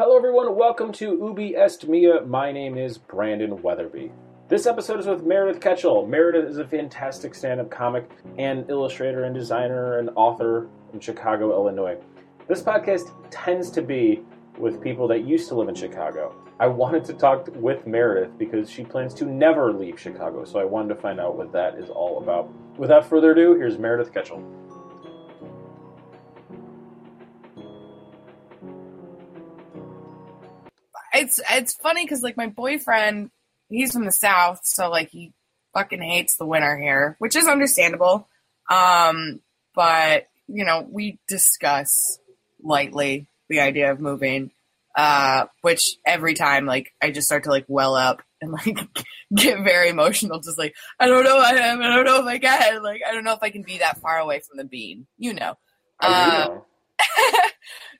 Hello, everyone. Welcome to Ubi Est Mea. My name is Brandon Wetherbee. This episode is with Meredith Kachel. Meredith is a fantastic stand up comic and illustrator and designer and author in Chicago, Illinois. This podcast tends to be with people that used to live in Chicago. I wanted to talk with Meredith because she plans to never leave Chicago, so I wanted to find out what that is all about. Without further ado, here's Meredith Kachel. It's it's funny because like my boyfriend, he's from the south, so like he fucking hates the winter here, which is understandable. Um, but you know, we discuss lightly the idea of moving, uh, which every time like I just start to like well up and like get very emotional, just like I don't know, I, I don't know if I can, like I don't know if I can be that far away from the bean, you know. Uh, know.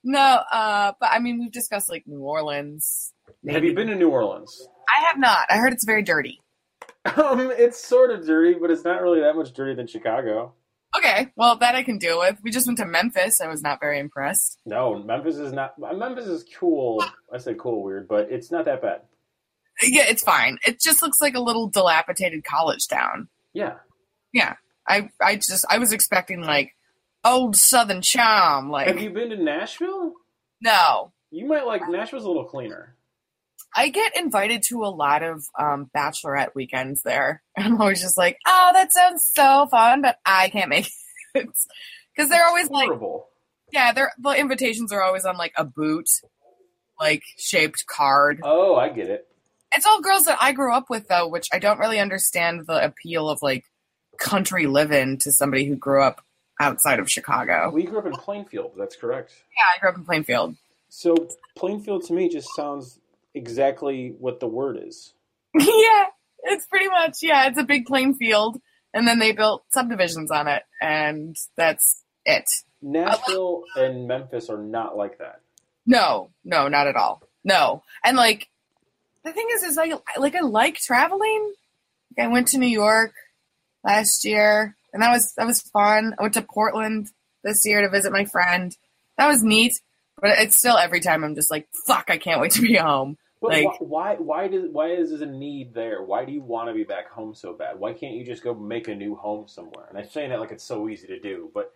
no, uh, but I mean, we've discussed like New Orleans. Have you been to New Orleans? I have not. I heard it's very dirty. Um, it's sort of dirty, but it's not really that much dirtier than Chicago. Okay, well that I can deal with. We just went to Memphis. I was not very impressed. No, Memphis is not. Memphis is cool. I said cool, weird, but it's not that bad. Yeah, it's fine. It just looks like a little dilapidated college town. Yeah. Yeah, I I just I was expecting like old Southern charm. Like Have you been to Nashville? no, You might like Nashville's a little cleaner. I get invited to a lot of um, bachelorette weekends there, I'm always just like, oh, that sounds so fun, but I can't make it because they're always like, yeah, they're the invitations are always on like a boot, like shaped card. Oh, I get it. It's all girls that I grew up with though, which I don't really understand the appeal of like country living to somebody who grew up outside of Chicago. We grew up in Plainfield. That's correct. Yeah, I grew up in Plainfield. So Plainfield to me just sounds exactly what the word is. yeah, it's pretty much yeah, it's a big plain field, and then they built subdivisions on it, and that's it. Nashville and Memphis are not like that. No, no, not at all. No, and like the thing is, is like like I like traveling. Like, I went to New York last year, and that was that was fun. I went to Portland this year to visit my friend. That was neat, but it's still every time I'm just like, fuck, I can't wait to be home. But Like- wh- why? Why does? Why is there a need there? Why do you want to be back home so bad? Why can't you just go make a new home somewhere? And I'm saying that like it's so easy to do, but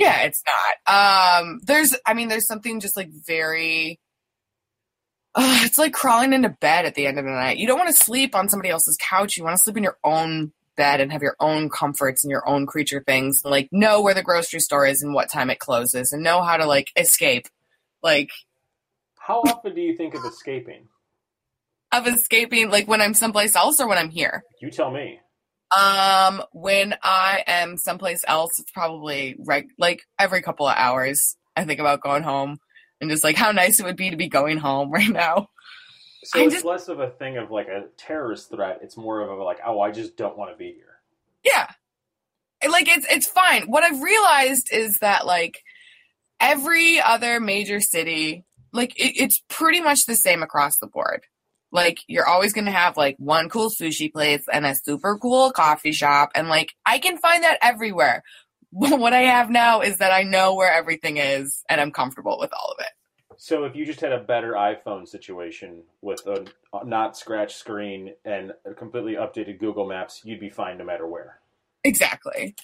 Yeah, it's not. Um, there's, I mean, there's something just like very. Uh, it's like crawling into bed at the end of the night. You don't want to sleep on somebody else's couch. You want to sleep in your own bed and have your own comforts and your own creature things. Like know where the grocery store is and what time it closes, and know how to like escape. Like how often do you think of escaping? of escaping, like when I'm someplace else or when I'm here. You tell me. Um, when I am someplace else, it's probably reg- like every couple of hours. I think about going home and just like how nice it would be to be going home right now. So I it's just- less of a thing of like a terrorist threat. It's more of a like, oh, I just don't want to be here. Yeah, like it's it's fine. What I've realized is that like every other major city, like it, it's pretty much the same across the board. Like you're always gonna have like one cool sushi place and a super cool coffee shop, and like I can find that everywhere. what I have now is that I know where everything is, and I'm comfortable with all of it. So if you just had a better iPhone situation with a not scratch screen and a completely updated Google Maps, you'd be fine no matter where. Exactly.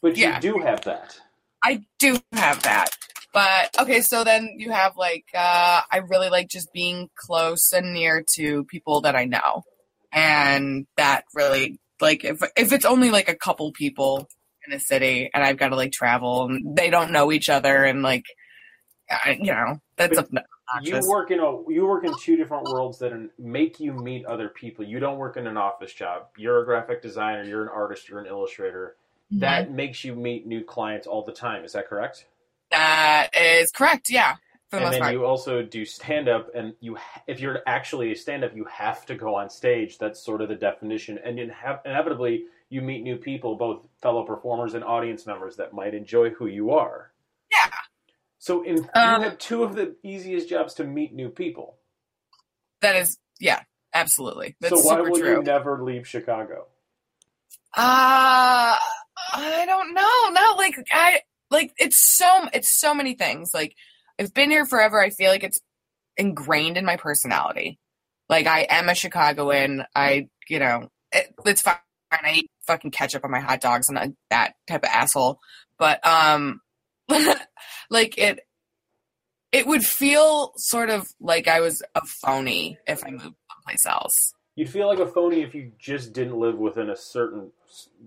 But you Yeah. do have that. I do have that. But okay, so then you have like uh I really like just being close and near to people that I know. And that really like if if it's only like a couple people in a city and I've got to like travel and they don't know each other and like I, you know, that's But You work in a you work in two different worlds that make you meet other people. You don't work in an office job. You're a graphic designer. You're an artist. You're an illustrator. Mhm. That makes you meet new clients all the time. Is that correct? that is correct, yeah. And then part. you also do stand up, and you if you're actually a stand up, you have to go on stage. That's sort of the definition, and inevitably you meet new people, both fellow performers and audience members that might enjoy who you are. Yeah. So in, Um, you have two of the easiest jobs to meet new people. that is yeah, absolutely. That's so why super will true. you never leave Chicago? Uh I don't know. Not like I like it's so it's so many things. Like I've been here forever. I feel like it's ingrained in my personality. Like I am a Chicagoan. I, you know, it, it's fine. I eat fucking ketchup on my hot dogs and I'm not that type of asshole. But um, like it, it would feel sort of like I was a phony if I moved someplace else. You'd feel like a phony if you just didn't live within a certain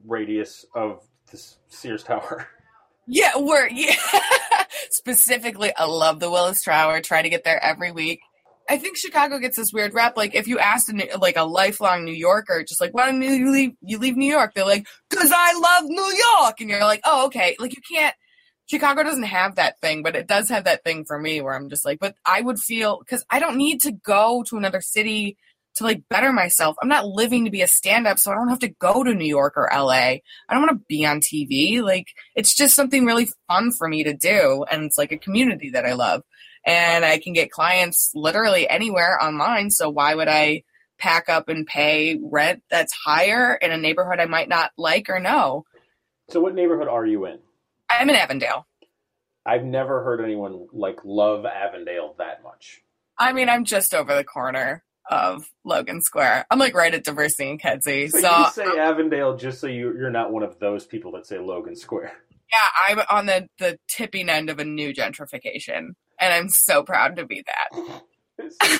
radius of the Sears Tower. Yeah, we're yeah. specifically. I love the Willis Tower. Try to get there every week. I think Chicago gets this weird rep. Like if you asked a, New- like a lifelong New Yorker, just like why don't you leave? You leave New York? They're like, because I love New York, and you're like, oh okay. Like you can't. Chicago doesn't have that thing, but it does have that thing for me where I'm just like, but I would feel because I don't need to go to another city to like better myself. I'm not living to be a stand up, so I don't have to go to New York or LA. I don't want to be on TV. Like it's just something really fun for me to do and it's like a community that I love. And I can get clients literally anywhere online, so why would I pack up and pay rent that's higher in a neighborhood I might not like or know? So, what neighborhood are you in? I'm in Avondale. I've never heard anyone like love Avondale that much. I mean, I'm just over the corner of Logan Square. I'm like right at Diversey and Kedzie. But So you say Avondale just so you, you're not one of those people that say Logan Square. yeah, I'm on the the tipping end of a new gentrification, and I'm so proud to be that.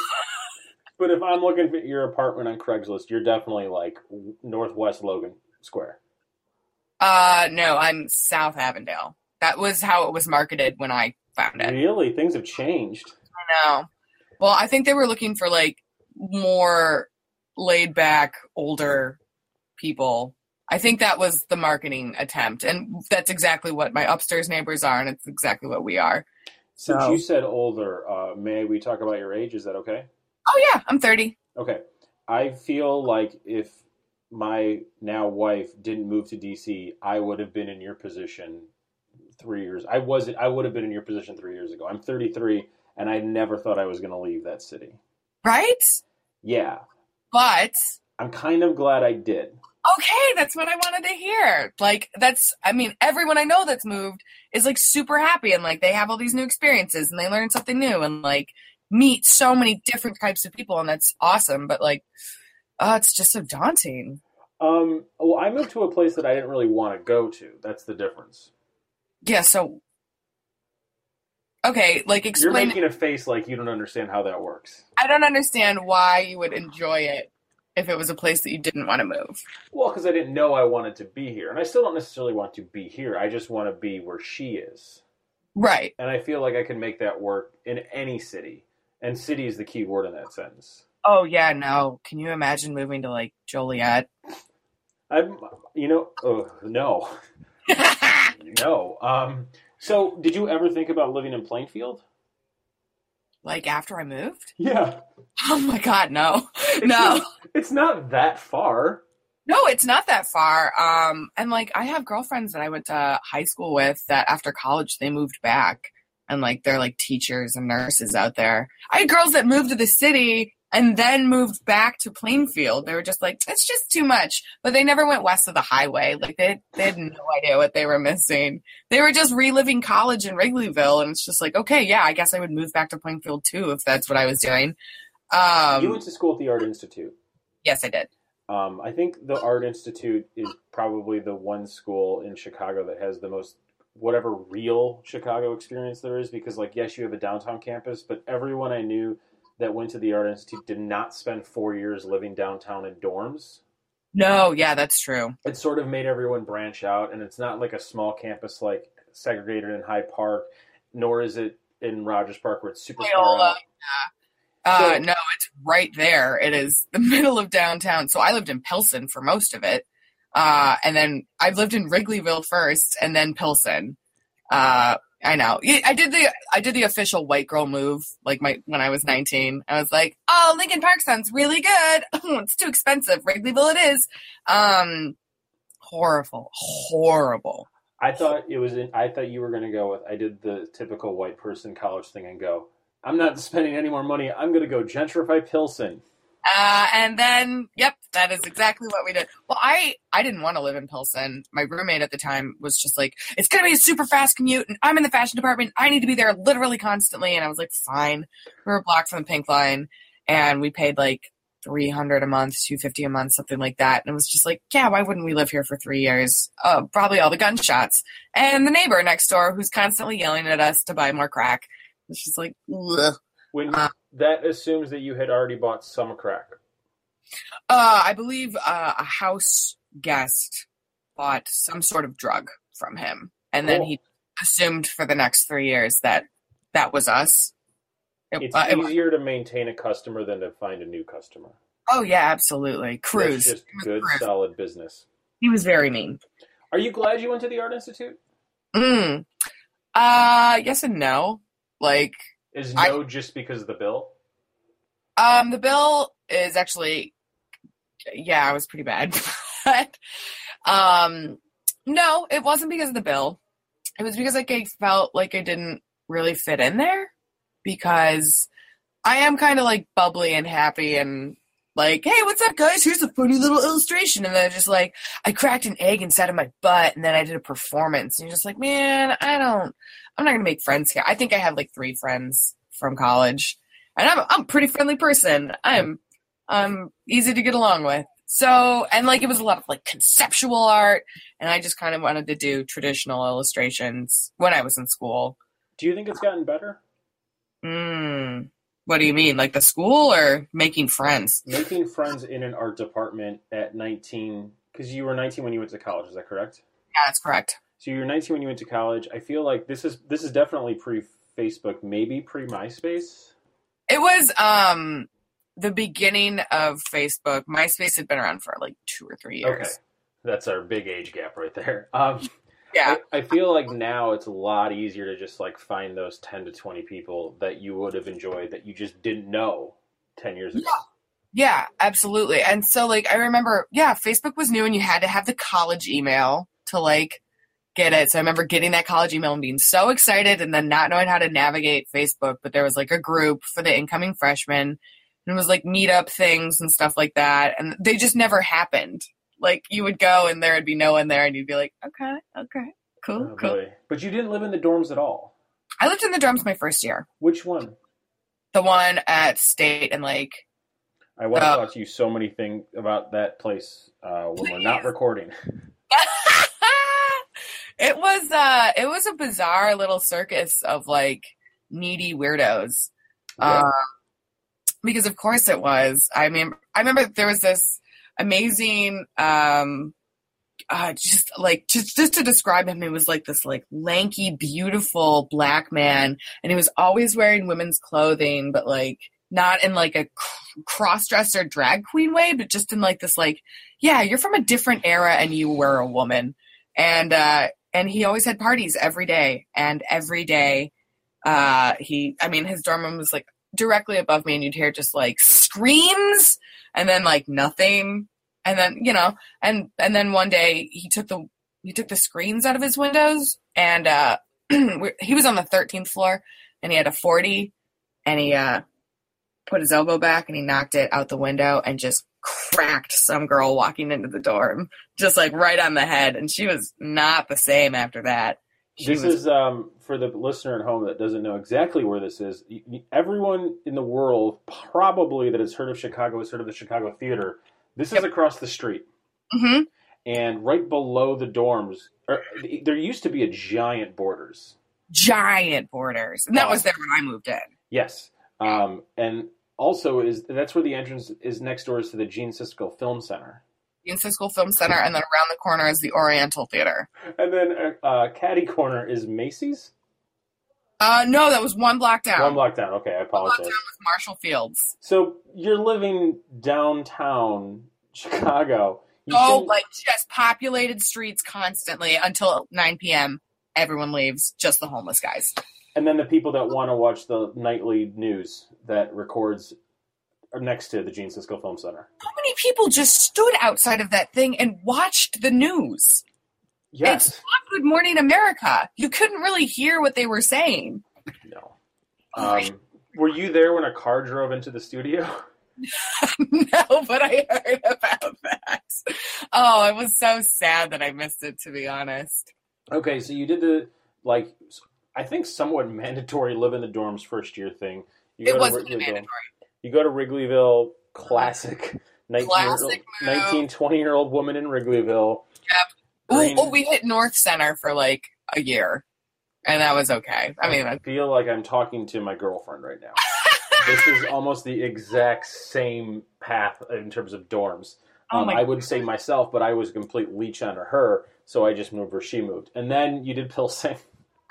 but if I'm looking at your apartment on Craigslist, you're definitely like Northwest Logan Square. Uh, no, I'm South Avondale. That was how it was marketed when I found it. Really, things have changed. I know. Well, I think they were looking for like more laid back, older people. I think that was the marketing attempt, and that's exactly what my upstairs neighbors are, and it's exactly what we are. Since So- you said older, uh, may we talk about your age? Is that okay? Oh yeah, I'm 30. Okay. I feel like if my now wife didn't move to DC, I would have been in your position three years. I wasn't. I would have been in your position three years ago. I'm 33, and I never thought I was going to leave that city. Right? Yeah, But I'm kind of glad I did. okay, that's what I wanted to hear. Like that's I mean, everyone I know that's moved is like super happy and like they have all these new experiences and they learn something new and like meet so many different types of people and that's awesome, but like oh, it's just so daunting. Um, well, I moved to a place that I didn't really want to go to. That's the difference. Yeah, so Okay, like explain. You're making a face like you don't understand how that works. I don't understand why you would enjoy it if it was a place that you didn't want to move. Well, because I didn't know I wanted to be here, and I still don't necessarily want to be here. I just want to be where she is. Right. and I feel like I can make that work in any city. And city is the key word in that sentence. Oh yeah, no. Can you imagine moving to like Joliet? I'm, you know, oh, no, no. Um, so, did you ever think about living in Plainfield? like after I moved? Yeah, Oh my god, no. It's No. not, it's not that far. No, it's not that far. Um, and like I have girlfriends that I went to high school with that after college they moved back and like they're like teachers and nurses out there. I had girls that moved to the city and then moved back to Plainfield. They were just like, it's just too much. But they never went west of the highway. Like they they had no idea what they were missing. They were just reliving college in Wrigleyville and it's just like, okay, yeah, I guess I would move back to Plainfield too if that's what I was doing. Um you went to school at the Art Institute. yes, I did. Um, I think the Art Institute is probably the one school in Chicago that has the most whatever real Chicago experience there is because like yes you have a downtown campus but everyone I knew that went to the Art Institute did not spend 4 years living downtown in dorms. No, yeah, that's true. It sort of made everyone branch out and it's not like a small campus like segregated in Hyde Park nor is it in Rogers Park where it's super far out. Uh, So- no, it's right there. It is the middle of downtown. So I lived in Pilsen for most of it. Uh, and then I've lived in Wrigleyville first and then Pilsen. Uh, I know. I did the I did the official white girl move like my when I was 19. I was like, "Oh, Lincoln Park sounds really good. it's too expensive. Wrigleyville it is." Um horrible. Horrible. I thought it was. In, I thought you were going to go with. I did the typical white person college thing and go. I'm not spending any more money. I'm going to go gentrify Pilsen. Uh, and then, yep, that is exactly what we did. Well, I I didn't want to live in Pilsen. My roommate at the time was just like, "It's gonna be a super fast commute, and I'm in the fashion department. I need to be there literally constantly." And I was like, "Fine." We were a block from the Pink Line, and we paid like three hundred a month, two fifty a month, something like that. And it was just like, yeah, why wouldn't we live here for three years? Uh, probably all the gunshots and the neighbor next door who's constantly yelling at us to buy more crack. It's just like, ugh. When Uh. That assumes that you had already bought some crack. Uh, I believe uh, a house guest bought some sort of drug from him, and then Cool. he assumed for the next three years that that was us. It- It's uh, it- easier to maintain a customer than to find a new customer. oh yeah, absolutely. Cruz. That's just good, Cruz. solid business. He was very mean. Are you glad you went to the Art Institute? Mm. Uh, yes and no. Like, Is I- no just because of the bill? um, the bill is actually, yeah, it was pretty bad. but, um, no, it wasn't because of the bill. It was because like I felt like I didn't really fit in there because I am kind of like bubbly and happy and like, hey, what's up, guys? Here's a funny little illustration. And then just like, I cracked an egg inside of my butt and then I did a performance. And you're just like, man, I don't, I'm not going to make friends here. I think I have like three friends from college and I'm, I'm a pretty friendly person. I'm, I'm easy to get along with. So, and like it was a lot of like conceptual art and I just kind of wanted to do traditional illustrations when I was in school. Do you think it's gotten better? Mm. What do you mean? Like the school or making friends? Making friends in an art department at 19, because you were 19 when you went to college, is that correct? Yeah, that's correct. So you're 19 when you went to college. I feel like this is this is definitely pre Facebook, maybe pre MySpace. It was um the beginning of Facebook. MySpace had been around for like two or three years. Okay, that's our big age gap right there. Um, Yeah. I, I feel like now it's a lot easier to just like find those 10 to 20 people that you would have enjoyed that you just didn't know 10 years ago. Yeah, absolutely. And so like I remember, yeah, Facebook was new and you had to have the college email to like get it. So I remember getting that college email and being so excited and then not knowing how to navigate Facebook, but there was like a group for the incoming freshmen and it was like meetup things and stuff like that and they just never happened. Like you would go and there would be no one there and you'd be like, "Okay, okay. Cool, Oh, cool." boy. But you didn't live in the dorms at all. I lived in the dorms my first year. Which one? The one at State and like I want to Uh, talk to you so many things about that place uh, when we're not recording. it was uh it was a bizarre little circus of like needy weirdos. Yeah. Uh, because of course it was. I mean I remember there was this amazing um uh just like just just to describe him, he was like this like lanky, beautiful black man and he was always wearing women's clothing, but like not in like a cross dresser drag queen way, but just in like this like, yeah, you're from a different era and you were a woman. And uh and he always had parties every day. And every day uh he I mean his dorm room was like directly above me and you'd hear just like screams and then like nothing. And then, you know, and and then one day he took the he took the screens out of his windows and uh he was on the 13th floor and he had a 40 and he uh put his elbow back and he knocked it out the window and just cracked some girl walking into the dorm just like right on the head and she was not the same after that she This was is um, for the listener at home that doesn't know exactly where this is. Everyone in the world, probably that has heard of Chicago, has heard of the Chicago Theater. This is across the street, Mhm. and right below the dorms, er, there used to be a giant Borders. giant borders and that was there when i moved in Yes, um, and also is that's where the entrance is next door is to the Gene Siskel Film Center, Inside School Film Center, and then around the corner is the Oriental Theater. and then uh, uh, Caddy Corner is Macy's. Uh, no, that was one block down. One block down. Okay, I One block apologize. down was Marshall Fields. So you're living downtown Chicago. You Oh, shouldn't- like just populated streets constantly until 9 p.m. Everyone leaves, just the homeless guys. And then the people that want to watch the nightly news that records next to the Gene Siskel Film Center. How many people just stood outside of that thing and watched the news? Yes. It's not Good Morning America. You couldn't really hear what they were saying. No. Um, were you there when a car drove into the studio? no, but I heard about that. Oh, it was so sad that I missed it. To be honest. Okay, so you did the like, I think somewhat mandatory live in the dorms first year thing. You It go to wasn't Wrigleyville- mandatory. You go to Wrigleyville, classic 19 Classic move. 19, 20 year old woman in Wrigleyville. Oh, Green- oh, we hit North Center for like a year, and that was okay. I mean, I feel like I'm talking to my girlfriend right now. this is almost the exact same path in terms of dorms. Oh Um, I would say myself, but I was a complete leech on her, so I just moved where she moved. And then you did Pilsen,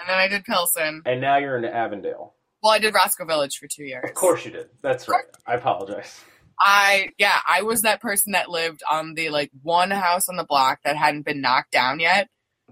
and then I did Pilsen. and now you're in Avondale. Well, I did Roscoe Village for two years. Of course you did. That's right. I apologize. I yeah, I was that person that lived on the like one house on the block that hadn't been knocked down yet.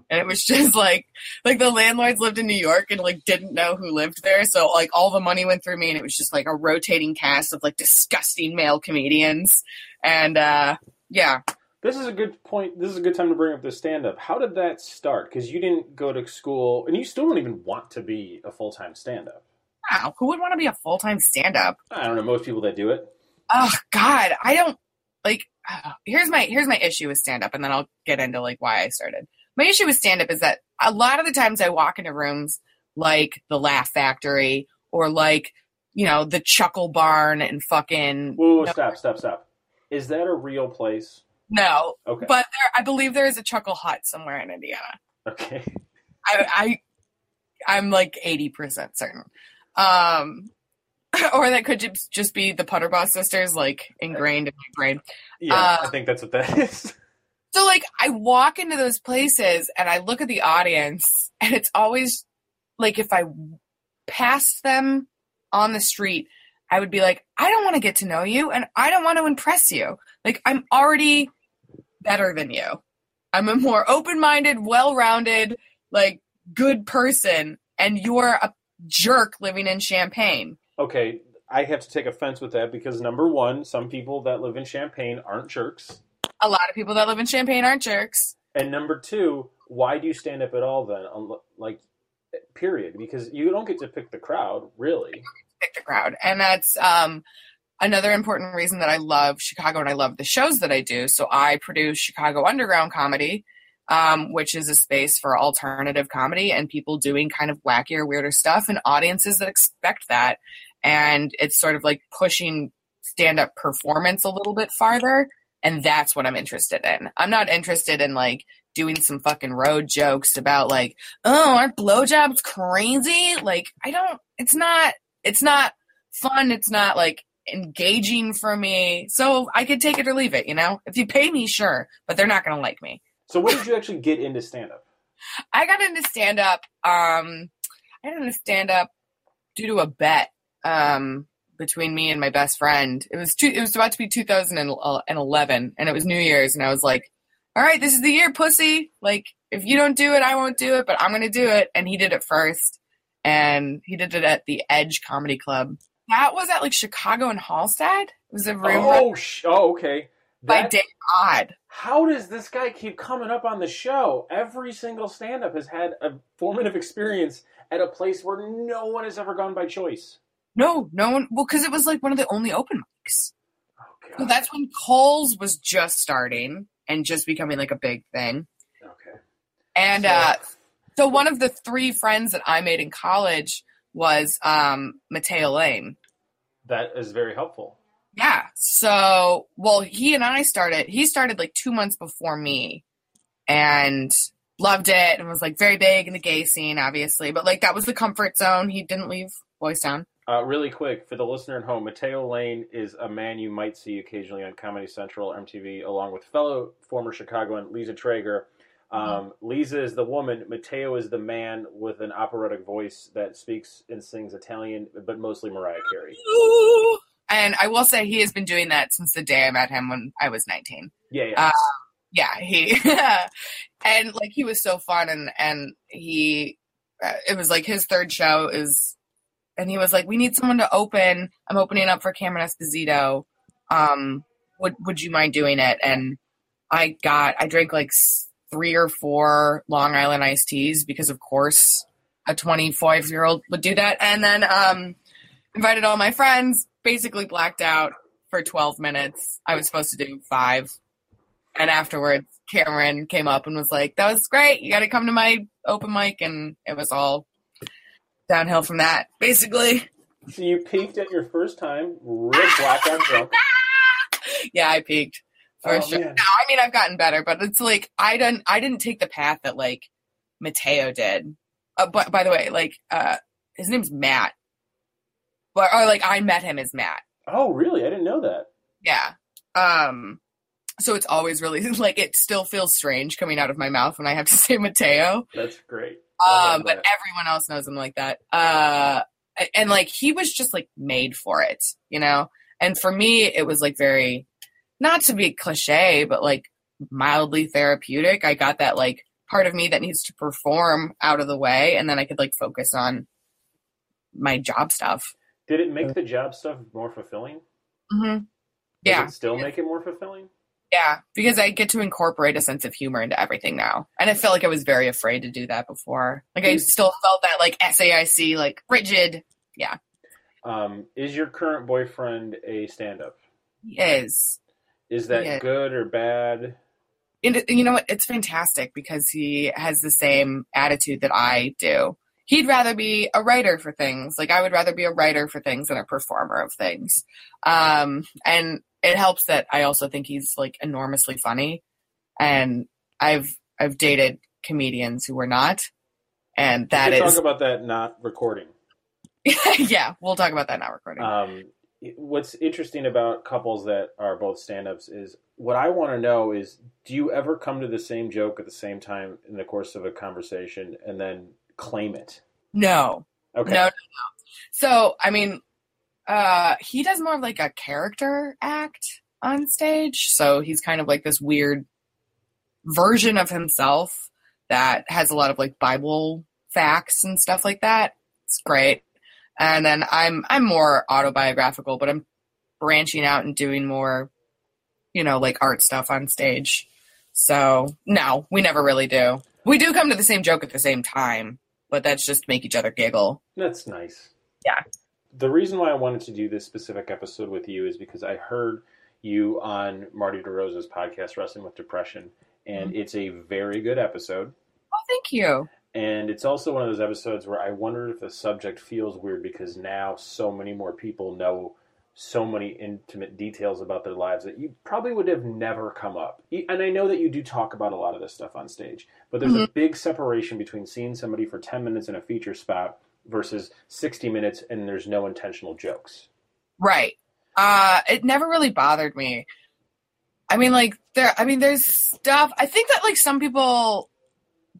And it was just like like the landlords lived in New York and like didn't know who lived there. So like all the money went through me and it was just like a rotating cast of like disgusting male comedians. And uh yeah. This is a good point. This is a good time to bring up the stand up. How did that start? Because you didn't go to school, and you still don't even want to be a full time stand up. Wow, ah, who would want to be a full time stand up? I don't know, most people that do it. Oh God, I don't like. here's my here's my issue with stand up, and then I'll get into like why I started. My issue with stand up is that a lot of the times I walk into rooms like the Laugh Factory or like you know the Chuckle Barn and fucking Whoa, whoa, No. stop, stop, stop. Is that a real place? No, Okay. but there, I believe there is a Chuckle Hut somewhere in Indiana. okay. I, I I'm like eighty percent certain. Um, or that could just be the Putterboss sisters, like ingrained in my brain. Yeah, Uh, I think that's what that is. So like I walk into those places and I look at the audience and it's always like if I passed them on the street, I would be like, I don't want to get to know you and I don't want to impress you. Like I'm already better than you. I'm a more open-minded, well-rounded, like good person and you're a jerk living in Champaign. Okay, I have to take offense with that because number one, some people that live in Champaign aren't jerks. A lot of people that live in Champaign aren't jerks. And number two, why do you stand up at all then? Like, period. Because you don't get to pick the crowd, really. pick the crowd. And that's um, another important reason that I love Chicago and I love the shows that I do. So I produce Chicago Underground Comedy, um, which is a space for alternative comedy and people doing kind of wackier, weirder stuff and audiences that expect that. And it's sort of like pushing stand up performance a little bit farther. And that's what I'm interested in. I'm not interested in like doing some fucking road jokes about like, oh, aren't blowjobs crazy? Like, I don't, it's not, it's not fun. It's not like engaging for me. So I could take it or leave it, you know? If you pay me, sure, but they're not going to like me. So, when did you actually get into stand up? I got into stand up, um, I got into stand up due to a bet, um, between me and my best friend. It was two, it was about to be 2011 and it was New Year's and I was like, all right, this is the year, pussy. Like, if you don't do it, I won't do it, but I'm going to do it. And he did it first. And he did it at the Edge Comedy Club. That was at like Chicago and Halsted. It was a room Oh, sh- oh, okay. by Dave Odd. how does this guy keep coming up on the show? Every single stand up has had a formative experience at a place where no one has ever gone by choice. No, no one. Well, because it was like one of the only open mics. Oh, So that's when Cole's was just starting and just becoming like a big thing. okay. And So- uh, so one of the three friends that I made in college was um, Mateo Lane. That is very helpful. Yeah. So, well, he and I started, he started like two months before me and loved it and was like very big in the gay scene, obviously. But like that was the comfort zone. He didn't leave Boys Town. Uh, really quick for the listener at home, Mateo Lane is a man you might see occasionally on Comedy Central, MTV, along with fellow former Chicagoan Lisa Treyger. Um, Lisa is the woman. Mateo is the man with an operatic voice that speaks and sings Italian, but mostly Mariah Carey. And I will say he has been doing that since the day I met him when I was 19. Yeah, yeah. Uh, yeah, he and like he was so fun and and he uh, it was like his third show is and he was like we need someone to open. I'm opening up for Cameron Esposito. Um would would you mind doing it? And I got I drank like s- three or four Long Island iced teas because of course a 25 year old would do that and then um invited all my friends basically blacked out for 12 minutes. I was supposed to do five. And afterwards, Cameron came up and was like, that was great. You got to come to my open mic. And it was all downhill from that, basically. So you peaked at your first time, real blackout drunk. yeah, I peaked for Oh, sure. man. No, I mean I've gotten better, but it's like I didn't I didn't take the path that like Mateo did. Uh, but by the way, like uh his name's Matt. But or like I met him as Matt. Oh, really? I didn't know that. Yeah. Um so it's always really like it still feels strange coming out of my mouth when I have to say Mateo. That's great. Um, but that. everyone else knows him like that. Uh, and like he was just like made for it, you know. And for me, it was like very, not to be cliche, but like mildly therapeutic. I got that like part of me that needs to perform out of the way, and then I could like focus on my job stuff. Did it make the job stuff more fulfilling? Mm-hmm. Does Yeah, it still make it more fulfilling? yeah, because I get to incorporate a sense of humor into everything now, and I felt like I was very afraid to do that before. Like I still felt that like SAIC, like rigid. Yeah. Um, is your current boyfriend a stand-up? Is Is that Yeah. good or bad? And you know what? It's fantastic because he has the same attitude that I do. He'd rather be a writer for things. Like I would rather be a writer for things than a performer of things. Um, and it helps that I also think he's like enormously funny. And I've I've dated comedians who were not, and that is talk about that not recording. yeah. We'll talk about that now recording. Um, what's interesting about couples that are both stand-ups is what I want to know is do you ever come to the same joke at the same time in the course of a conversation and then claim it? no, Okay. No, no, no. So, I mean, uh, he does more of like a character act on stage. So he's kind of like this weird version of himself that has a lot of like Bible facts and stuff like that. It's great. And then I'm I'm more autobiographical, but I'm branching out and doing more, you know, like art stuff on stage. So no, we never really do. We do come to the same joke at the same time, but that's just make each other giggle. That's nice. Yeah. The reason why I wanted to do this specific episode with you is because I heard you on Marty DeRosa's podcast, Wrestling with Depression, and mm-hmm. it's a very good episode. Oh, thank you. And it's also one of those episodes where I wonder if the subject feels weird because now so many more people know so many intimate details about their lives that you probably would have never come up. And I know that you do talk about a lot of this stuff on stage, but there's a big separation between seeing somebody for 10 minutes in a feature spot versus 60 minutes and there's no intentional jokes. Right. Uh, it never really bothered me. I mean, like there. I mean, there's stuff. I think that like some people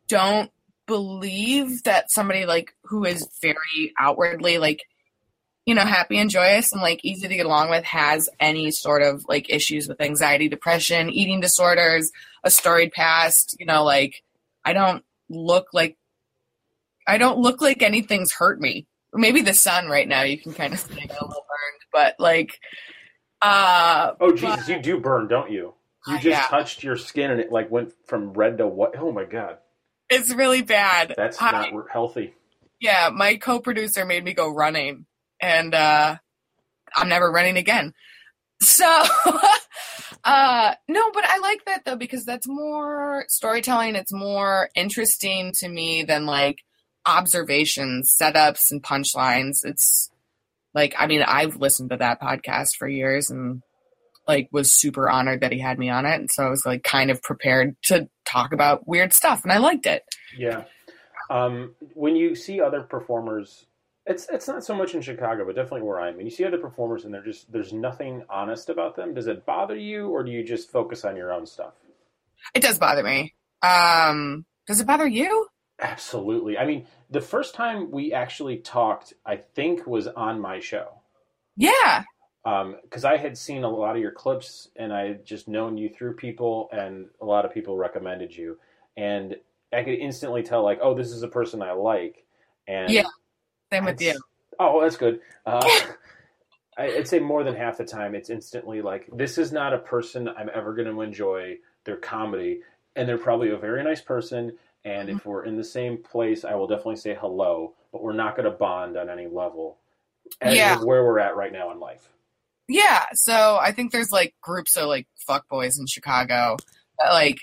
don't believe that somebody like who is very outwardly like you know happy and joyous and like easy to get along with has any sort of like issues with anxiety depression eating disorders a storied past you know like i don't look like i don't look like anything's hurt me maybe the sun right now you can kind of see a little burned but like uh Oh, Jesus, you do burn, don't you? You just yeah. touched your skin and it like went from red to what? Oh my God. It's really bad. That's I- not healthy. yeah my co-producer made me go running and uh i'm never running again. So uh no but i like that though because that's more storytelling. It's more interesting to me than like observations setups and punchlines. It's like i mean i've listened to that podcast for years and like was super honored that he had me on it. And so i was like kind of prepared to talk about weird stuff and i liked it Yeah. Um, when you see other performers, it's it's not so much in Chicago, but definitely where I'm. When you see other performers and they're just there's nothing honest about them, does it bother you, or do you just focus on your own stuff? It does bother me. Um, does it bother you? Absolutely. I mean, the first time we actually talked, I think, was on my show. Yeah. Because I had seen a lot of your clips and I had just known you through people, and a lot of people recommended you, and I could instantly tell like, oh, this is a person I like, and Yeah, Same with you. Oh, that's good. Uh, I'd say more than half the time, it's instantly like, this is not a person I'm ever going to enjoy their comedy, and they're probably a very nice person. And Mm-hmm. if we're in the same place, I will definitely say hello, but we're not going to bond on any level. As Yeah. of where we're at right now in life. Yeah, so I think there's like groups of like fuck boys in Chicago. Like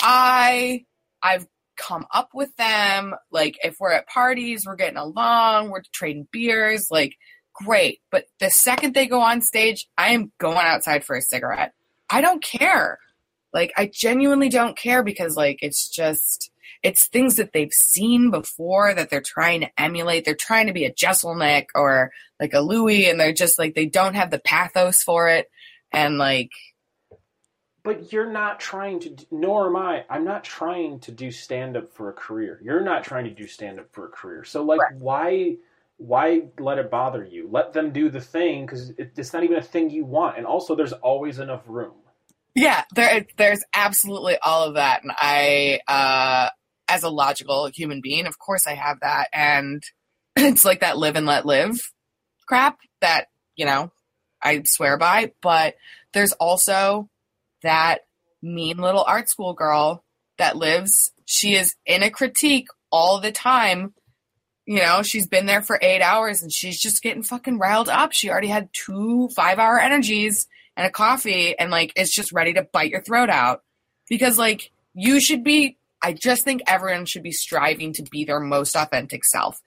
I I've come up with them. Like if we're at parties, we're getting along, we're trading beers, like great. But the second they go on stage, I am going outside for a cigarette. I don't care. Like I genuinely don't care because like it's just it's things that they've seen before that they're trying to emulate. They're trying to be a Jeselnik or like a Louis, and they're just like they don't have the pathos for it, and like. But you're not trying to, nor am I. I'm not trying to do stand up for a career. You're not trying to do stand up for a career. So like, Right. why, why let it bother you? Let them do the thing because it, it's not even a thing you want. And also, there's always enough room. Yeah, there there's absolutely all of that, and I, uh, as a logical human being, of course I have that, and it's like that live and let live crap that you know I swear by. But there's also that mean little art school girl that lives. She is in a critique all the time. You know, she's been there for eight hours and she's just getting fucking riled up. She already had two five hour energies and a coffee and like it's just ready to bite your throat out because like you should be i just think everyone should be striving to be their most authentic self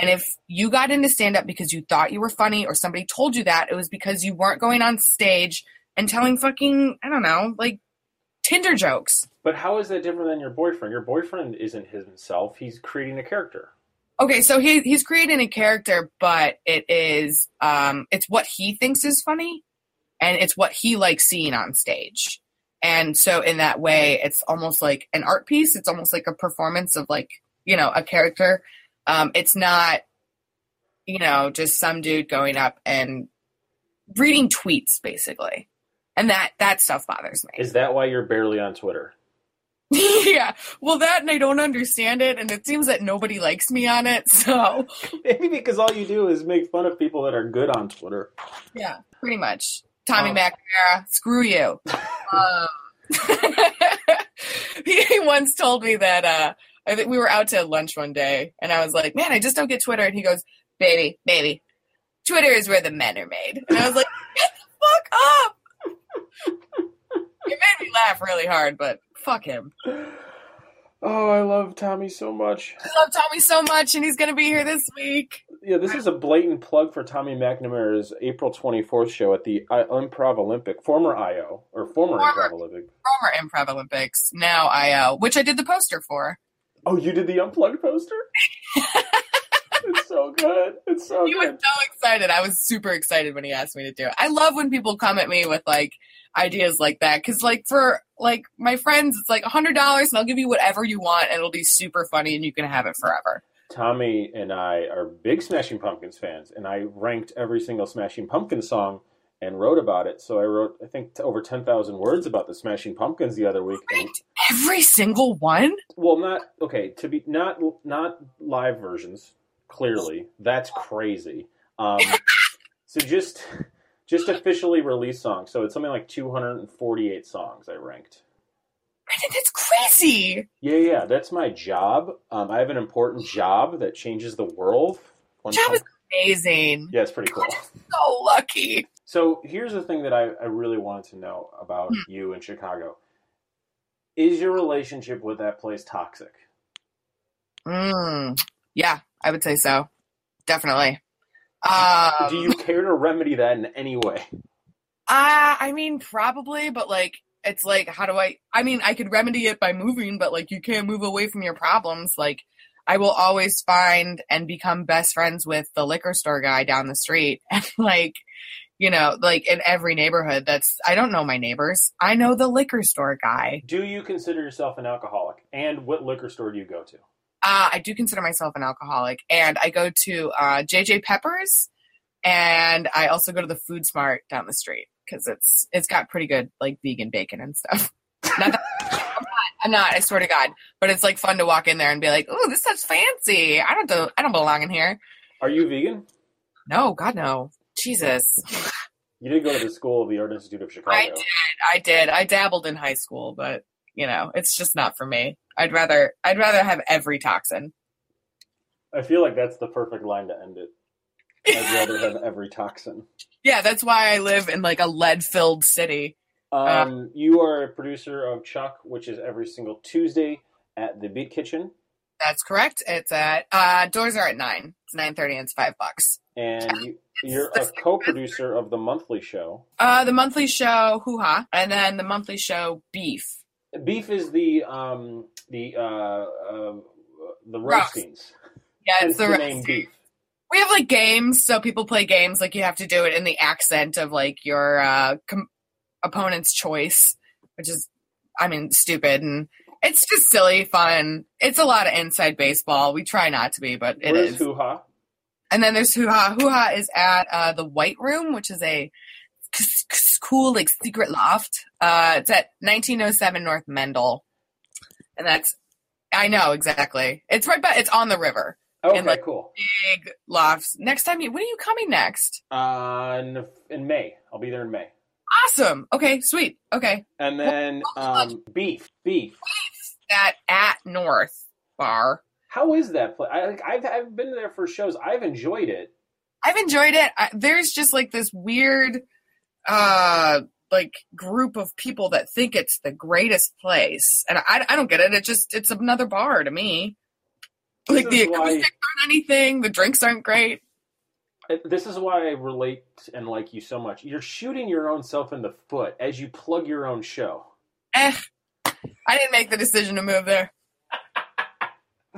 and if you got into stand up because you thought you were funny or somebody told you that it was because you weren't going on stage and telling fucking i don't know like tinder jokes But how is that different than your boyfriend? Your boyfriend isn't himself. He's creating a character. okay so he, he's creating a character but it is um it's what he thinks is funny and it's what he likes seeing on stage and so in that way it's almost like an art piece it's almost like a performance of like you know a character um it's not you know just some dude going up and reading tweets basically and that that stuff bothers me Is that why you're barely on Twitter? yeah well that and i don't understand it and it seems that nobody likes me on it so Maybe because all you do is make fun of people that are good on Twitter. Yeah, pretty much. Tommy Oh. McNamara, screw you. he, once told me that uh, I we were out to lunch one day, and I was like, "Man, I just don't get Twitter." And he goes, "Baby, baby, Twitter is where the men are made." And I was like, "Get the fuck up!" it made me laugh really hard, but fuck him. Oh, I love Tommy so much. I love Tommy so much, and he's gonna be here this week. Yeah, this is a blatant plug for Tommy McNamara's April 24th show at the I- Improv Olympic, former IO, or former, Former. Improv Olympic. Former Improv Olympics, now I, uh, which I did the poster for. Oh, you did the unplugged poster? it's so good. It's so good. He was so excited. I was super excited when he asked me to do it. I love when people come at me with like ideas like that because like for like my friends, it's like a hundred dollars and I'll give you whatever you want and it'll be super funny and you can have it forever. Tommy and I are big Smashing Pumpkins fans, and I ranked every single Smashing Pumpkins song and wrote about it. So I wrote, I think, over 10,000 words about the Smashing Pumpkins the other week. And, every single one. well, not okay to be not not live versions. Clearly, that's crazy. Um, so just just officially released songs. So it's something like 248 songs I ranked. Brandon, that's crazy. Yeah, yeah, that's my job. Um, I have an important job that changes the world. One Job is amazing. yeah, it's pretty cool. So lucky. So here's the thing that I, I really wanted to know about Hmm. you in Chicago. Is your relationship with that place toxic? Mm, yeah, I would say so. Definitely. Um, Do you care to remedy that in any way? Uh, I mean, probably, but like, it's like, how do I? I mean, I could remedy it by moving, but like, you can't move away from your problems. Like, I will always find and become best friends with the liquor store guy down the street. And like, you know, like in every neighborhood, that's, I don't know my neighbors. I know the liquor store guy. Do you consider yourself an alcoholic? And what liquor store do you go to? Uh, I do consider myself an alcoholic, and I go to uh, JJ Peppers, and I also go to the Food Smart down the street because it's it's got pretty good like vegan bacon and stuff. Not that, I'm not. I'm not. I swear to God, but it's like fun to walk in there and be like, "Oh, this stuff's fancy. I don't do. I don't belong in here." Are you vegan? No, God, no. Jesus, You did go to the School of the Art Institute of Chicago. I did. I did. I dabbled in high school, but you know, it's just not for me. I'd rather. I'd rather have every toxin. I feel like that's the perfect line to end it. I'd rather have every toxin. Yeah, that's why I live in like a lead-filled city. Um, you are a producer of Chuck, which is every single Tuesday at the Beat Kitchen, That's correct. It's at uh doors are at nine. It's nine thirty and it's five bucks. and you, you're a co-producer of the monthly show. Uh the monthly show Hoo Ha and then the monthly show Beef. Beef is the um the uh, uh the Roast. roastings. Yeah, it's the, the name Beef. We have like games, so people play games. Like you have to do it in the accent of like your uh, com- opponent's choice, which is, I mean, stupid and it's just silly, fun. It's a lot of inside baseball. We try not to be, but it Where's is. Hoo Ha? And then there's Hoo Ha. Hoo Ha is at uh, the White Room, which is a cool like secret loft. Uh, it's at 1907 North Mendell, and that's I know exactly. It's right, by it's on the river. Okay, And, like, cool. Big lofts. Next time, you when are you coming next? Uh, in, in May, I'll be there in May. Awesome. Okay, sweet. Okay, And then um, Beef, Beef. that at North Bar. How is that place? I, like, I've I've been there for shows. I've enjoyed it. I've enjoyed it. I, there's just like this weird, uh, like group of people that think it's the greatest place, and I, I don't get it. It just it's another bar to me. This Like the is why- acoustics aren't anything. The drinks aren't great. This is why I relate and like you so much. You're shooting your own self in the foot as you plug your own show. Eh, I didn't make the decision to move there.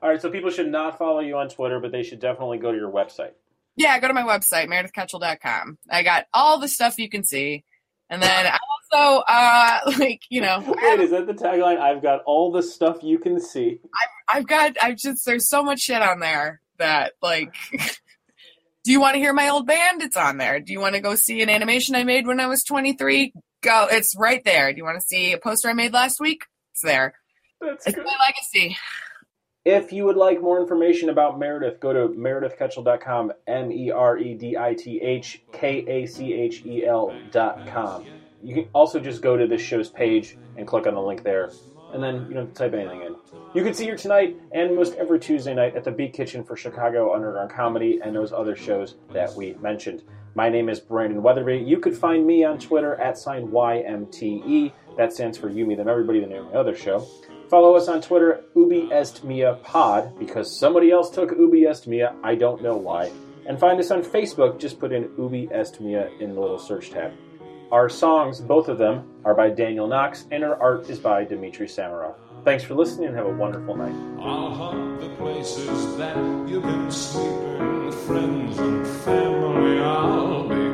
All right, so people should not follow you on Twitter, but they should definitely go to your website. Yeah, go to my website, meredithkachel.com. I got all the stuff you can see. And then I also, uh, like, you know, Wait, is that the tagline? I've got all the stuff you can see. I've got, I've just, there's so much shit on there that, like, do you want to hear my old band? It's on there. Do you want to go see an animation I made when I was 23? Go, it's right there. Do you want to see a poster I made last week? It's there. That's It's good. my legacy. If you would like more information about Meredith, go to meredithkachel.com, M E R E D I T H K A C H E L.com. You can also just go to this show's page and click on the link there, and then you don't have to type anything in. You can see her tonight and most every Tuesday night at the Beat Kitchen for Chicago Underground Comedy and those other shows that we mentioned. My name is Brandon Wetherbee. You could find me on Twitter at sign YMTE. That stands for You, Me, Them, Everybody, the name of my other show. Follow us on Twitter, Ubi Est Mea Pod, because somebody else took Ubi Est Mea. I don't know why. And find us on Facebook. Just put in Ubi Est Mea in the little search tab. Our songs, both of them, are by Daniel Knox, and our art is by Dmitry Samarov. Thanks for listening and have a wonderful night. I'll hunt the places that you've been sleeping, friends and family. I'll be